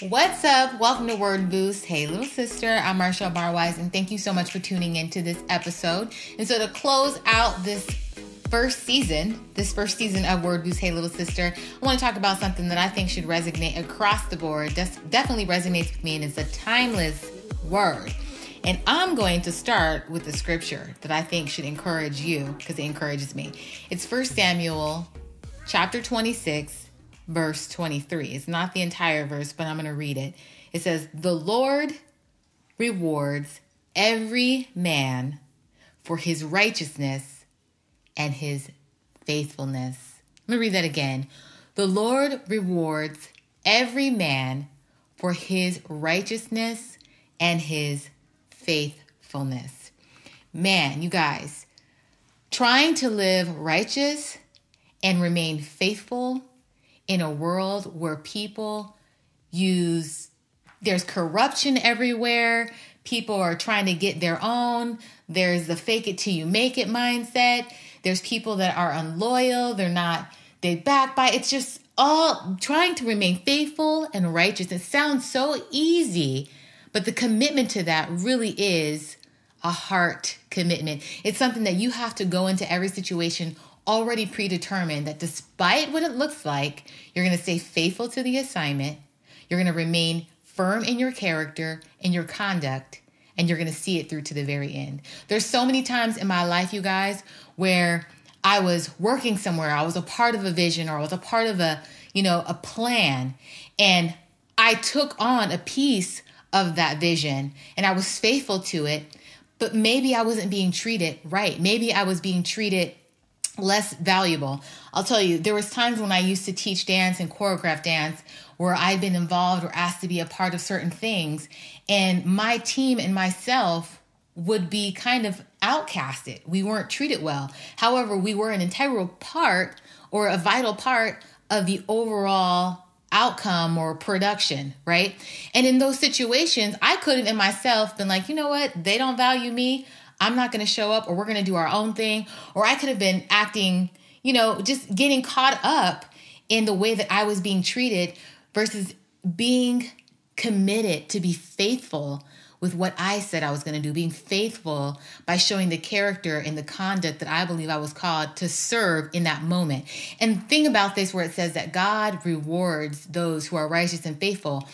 What's up? Welcome to Word Boost. Hey, little sister. I'm Marshall Barwise, and thank you so much for tuning into this episode. And so, to close out this first season, this first season of Word Boost, Hey, little sister, I want to talk about something that I think should resonate across the board. Des- definitely resonates with me, and it's a timeless word. And I'm going to start with the scripture that I think should encourage you because it encourages me. It's 1 Samuel chapter 26 verse 23. It's not the entire verse, but I'm going to read it. It says, The Lord rewards every man for his righteousness and his faithfulness. Let me read that again. The Lord rewards every man for his righteousness and his faithfulness. Man, you guys, trying to live righteous and remain faithful in a world where people use there's corruption everywhere. People are trying to get their own. There's the fake it till you make it mindset. There's people that are unloyal. They're not they backbite. It's just all trying to remain faithful and righteous. It sounds so easy but the commitment to that really is a heart commitment. It's something that you have to go into every situation already predetermined that despite what it looks like, you're going to stay faithful to the assignment, you're going to remain firm in your character and your conduct, and you're going to see it through to the very end. There's so many times in my life, you guys, where I was working somewhere, I was a part of a vision or I was a part of a, you know, a plan, and I took on a piece of that vision and I was faithful to it, but maybe I wasn't being treated right. Maybe I was being treated less valuable. I'll tell you, there was times when I used to teach dance and choreograph dance where I'd been involved or asked to be a part of certain things, and my team and myself would be kind of outcasted. We weren't treated well. However, we were an integral part or a vital part of the overall outcome or production, right? And in those situations, I couldn't in myself been like, you know what? They don't value me. I'm not going to show up or we're going to do our own thing. Or I could have been acting, you know, just getting caught up in the way that I was being treated versus being committed to be faithful with what I said I was going to do, being faithful by showing the character and the conduct that I believe I was called to serve in that moment. And thing about this where it says that God rewards those who are righteous and faithful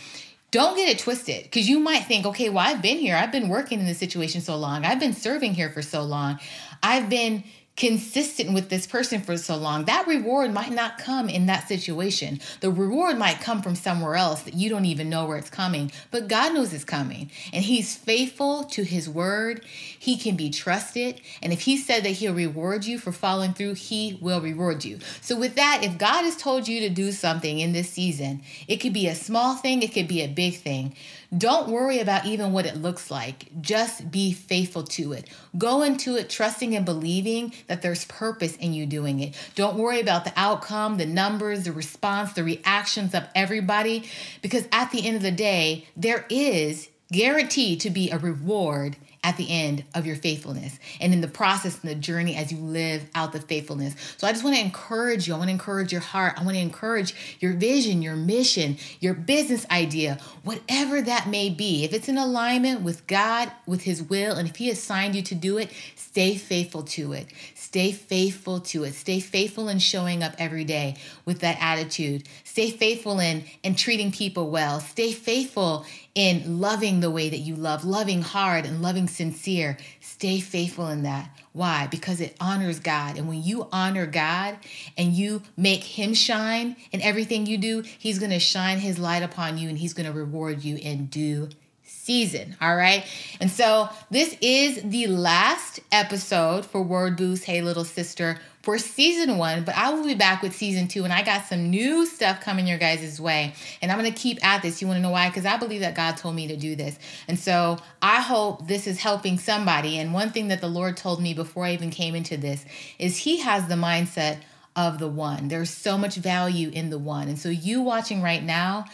don't get it twisted because you might think, okay, well, I've been here. I've been working in this situation so long. I've been serving here for so long. I've been consistent with this person for so long, that reward might not come in that situation. The reward might come from somewhere else that you don't even know where it's coming, but God knows it's coming. And He's faithful to His word. He can be trusted. And if He said that He'll reward you for following through, He will reward you. So, with that, if God has told you to do something in this season, it could be a small thing, it could be a big thing. Don't worry about even what it looks like. Just be faithful to it. Go into it trusting and believing that there's purpose in you doing it. Don't worry about the outcome, the numbers, the response, the reactions of everybody, because at the end of the day, there is guaranteed to be a reward at the end of your faithfulness and in the process and the journey as you live out the faithfulness. So I just want to encourage you. I want to encourage your heart. I want to encourage your vision, your mission, your business idea, whatever that may be. If it's in alignment with God, with His will, and if He assigned you to do it, stay faithful to it. Stay faithful to it. Stay faithful in showing up every day with that attitude. Stay faithful in, in treating people well. Stay faithful in loving the way that you love, loving hard and loving sincere. Stay faithful in that. Why? Because it honors God. And when you honor God and you make Him shine in everything you do, He's going to shine His light upon you and He's going to reward you in due season. All right. And so this is the last episode for Word Boost Hey Little Sister for season one, but I will be back with season two, and I got some new stuff coming your guys' way. And I'm gonna keep at this. You wanna know why? Because I believe that God told me to do this. And so I hope this is helping somebody. And one thing that the Lord told me before I even came into this is He has the mindset of the one. There's so much value in the one. And so, you watching right now,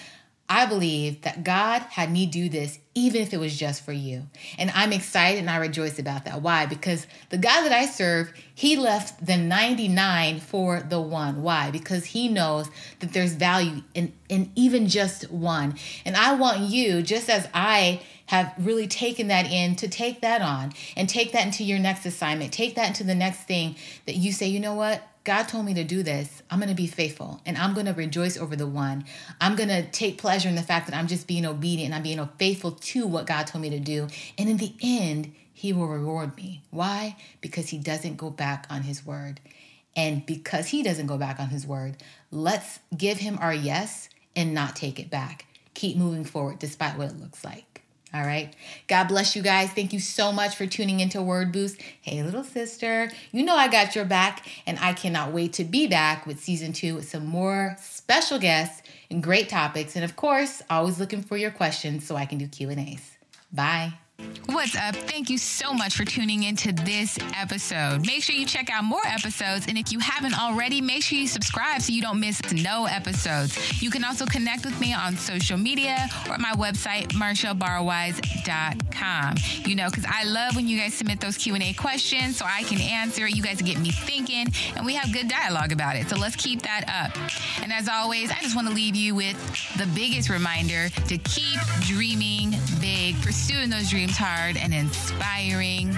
I believe that God had me do this even if it was just for you. And I'm excited and I rejoice about that. Why? Because the God that I serve, he left the 99 for the one. Why? Because he knows that there's value in, in even just one. And I want you, just as I have really taken that in, to take that on and take that into your next assignment, take that into the next thing that you say, you know what? God told me to do this. I'm going to be faithful and I'm going to rejoice over the one. I'm going to take pleasure in the fact that I'm just being obedient and I'm being faithful to what God told me to do. And in the end, He will reward me. Why? Because He doesn't go back on His word. And because He doesn't go back on His word, let's give Him our yes and not take it back. Keep moving forward despite what it looks like. All right. God bless you guys. Thank you so much for tuning into Word Boost. Hey, little sister, you know I got your back, and I cannot wait to be back with season two with some more special guests and great topics. And of course, always looking for your questions so I can do Q&As. Bye. What's up? Thank you so much for tuning into this episode. Make sure you check out more episodes, and if you haven't already, make sure you subscribe so you don't miss no episodes. You can also connect with me on social media or my website, marshallbarwise.com. You know, because I love when you guys submit those Q&A questions so I can answer. You guys get me thinking, and we have good dialogue about it. So let's keep that up. And as always, I just want to leave you with the biggest reminder to keep dreaming big, pursuing those dreams hard and inspiring